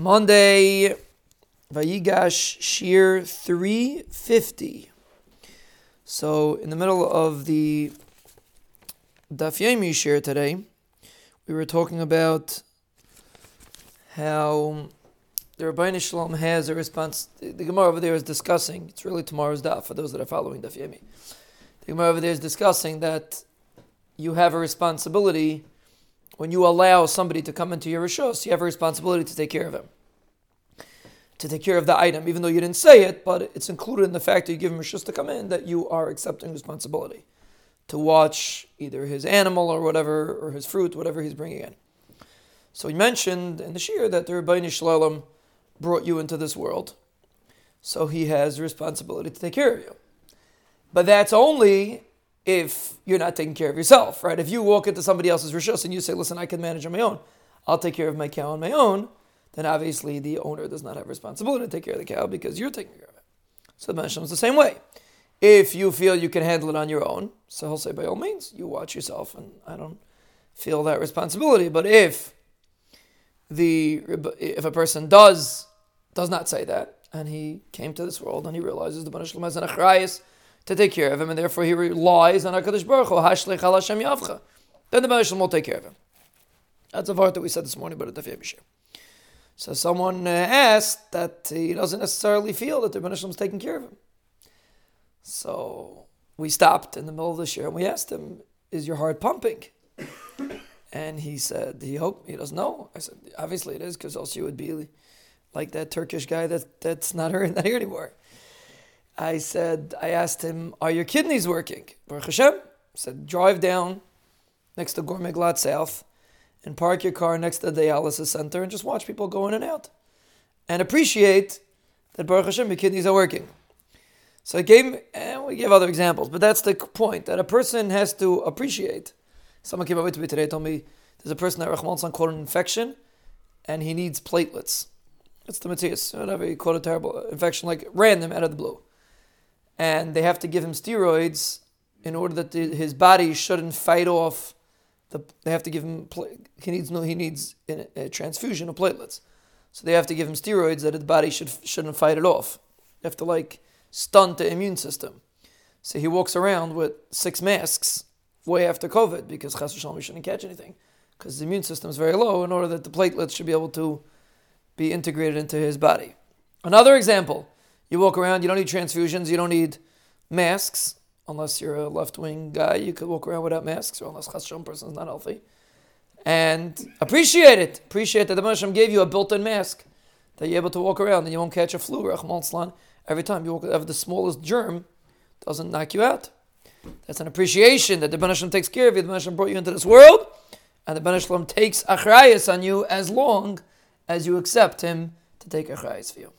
Monday, Vayigash Shiur 350. So, in the middle of the Daf Yomi Shiur today, we were talking about how the Rabbi Shalom has a response. The Gemara over there is discussing, it's really tomorrow's Daf for those that are following Daf Yomi. The Gemara over there is discussing that you have a responsibility when you allow somebody to come into your rishos, you have a responsibility to take care of him, to take care of the item, even though you didn't say it, but it's included in the fact that you give him rishos to come in that you are accepting responsibility to watch either his animal or whatever, or his fruit, whatever he's bringing in. So he mentioned in the shiur that the Rabbi Shalom brought you into this world, so he has a responsibility to take care of you. But that's only if you're not taking care of yourself, right? If you walk into somebody else's rishos and you say, listen, I can manage on my own, I'll take care of my cow on my own, then obviously the owner does not have responsibility to take care of the cow because you're taking care of it. So the Menachem is the same way. If you feel you can handle it on your own, so he'll say, by all means, you watch yourself, and I don't feel that responsibility. But if the if a person does does not say that, and he came to this world and he realizes the Banishlam has an achrayas, to take care of him, and therefore he relies on HaKadosh Baruch Hu, Hashlech al Hashem Yavcha. Then the Banishlam will take care of him. That's a word that we said this morning but about the Tafiyah So someone uh, asked that he doesn't necessarily feel that the Banishlam is taking care of him. So we stopped in the middle of the shiur and we asked him, "Is your heart pumping?" And he said, "He hope he doesn't know." I said, "Obviously it is, because else you would be like that Turkish guy that that's not here, not here anymore." I said, I asked him, "Are your kidneys working?" Baruch Hashem said, "Drive down next to Gourmet Glatt South and park your car next to the dialysis center and just watch people go in and out, and appreciate that Baruch Hashem your kidneys are working." So I gave, and we give other examples, but that's the point that a person has to appreciate. Someone came over to me today, told me there's a person that Rahman caught an infection, and he needs platelets. It's the Matthias, whatever he caught a terrible infection, like random out of the blue and they have to give him steroids in order that the, his body shouldn't fight off. The, they have to give him he needs no he needs a, transfusion of platelets, so they have to give him steroids that his body should shouldn't fight it off. They have to like stunt the immune system. So he walks around with six masks way after COVID because Chas v'shalom shouldn't catch anything because the immune system is very low in order that the platelets should be able to be integrated into his body. Another example you walk around, you don't need transfusions, you don't need masks, unless you're a left wing guy. You could walk around without masks, or unless Chashon person is not healthy. And appreciate it. Appreciate that the Hashem gave you a built in mask that you're able to walk around and you won't catch a flu, every time you walk, have the smallest germ, doesn't knock you out. That's an appreciation that the Hashem takes care of you. The Hashem brought you into this world, and the Hashem takes achrayas on you as long as you accept him to take achrayas for you.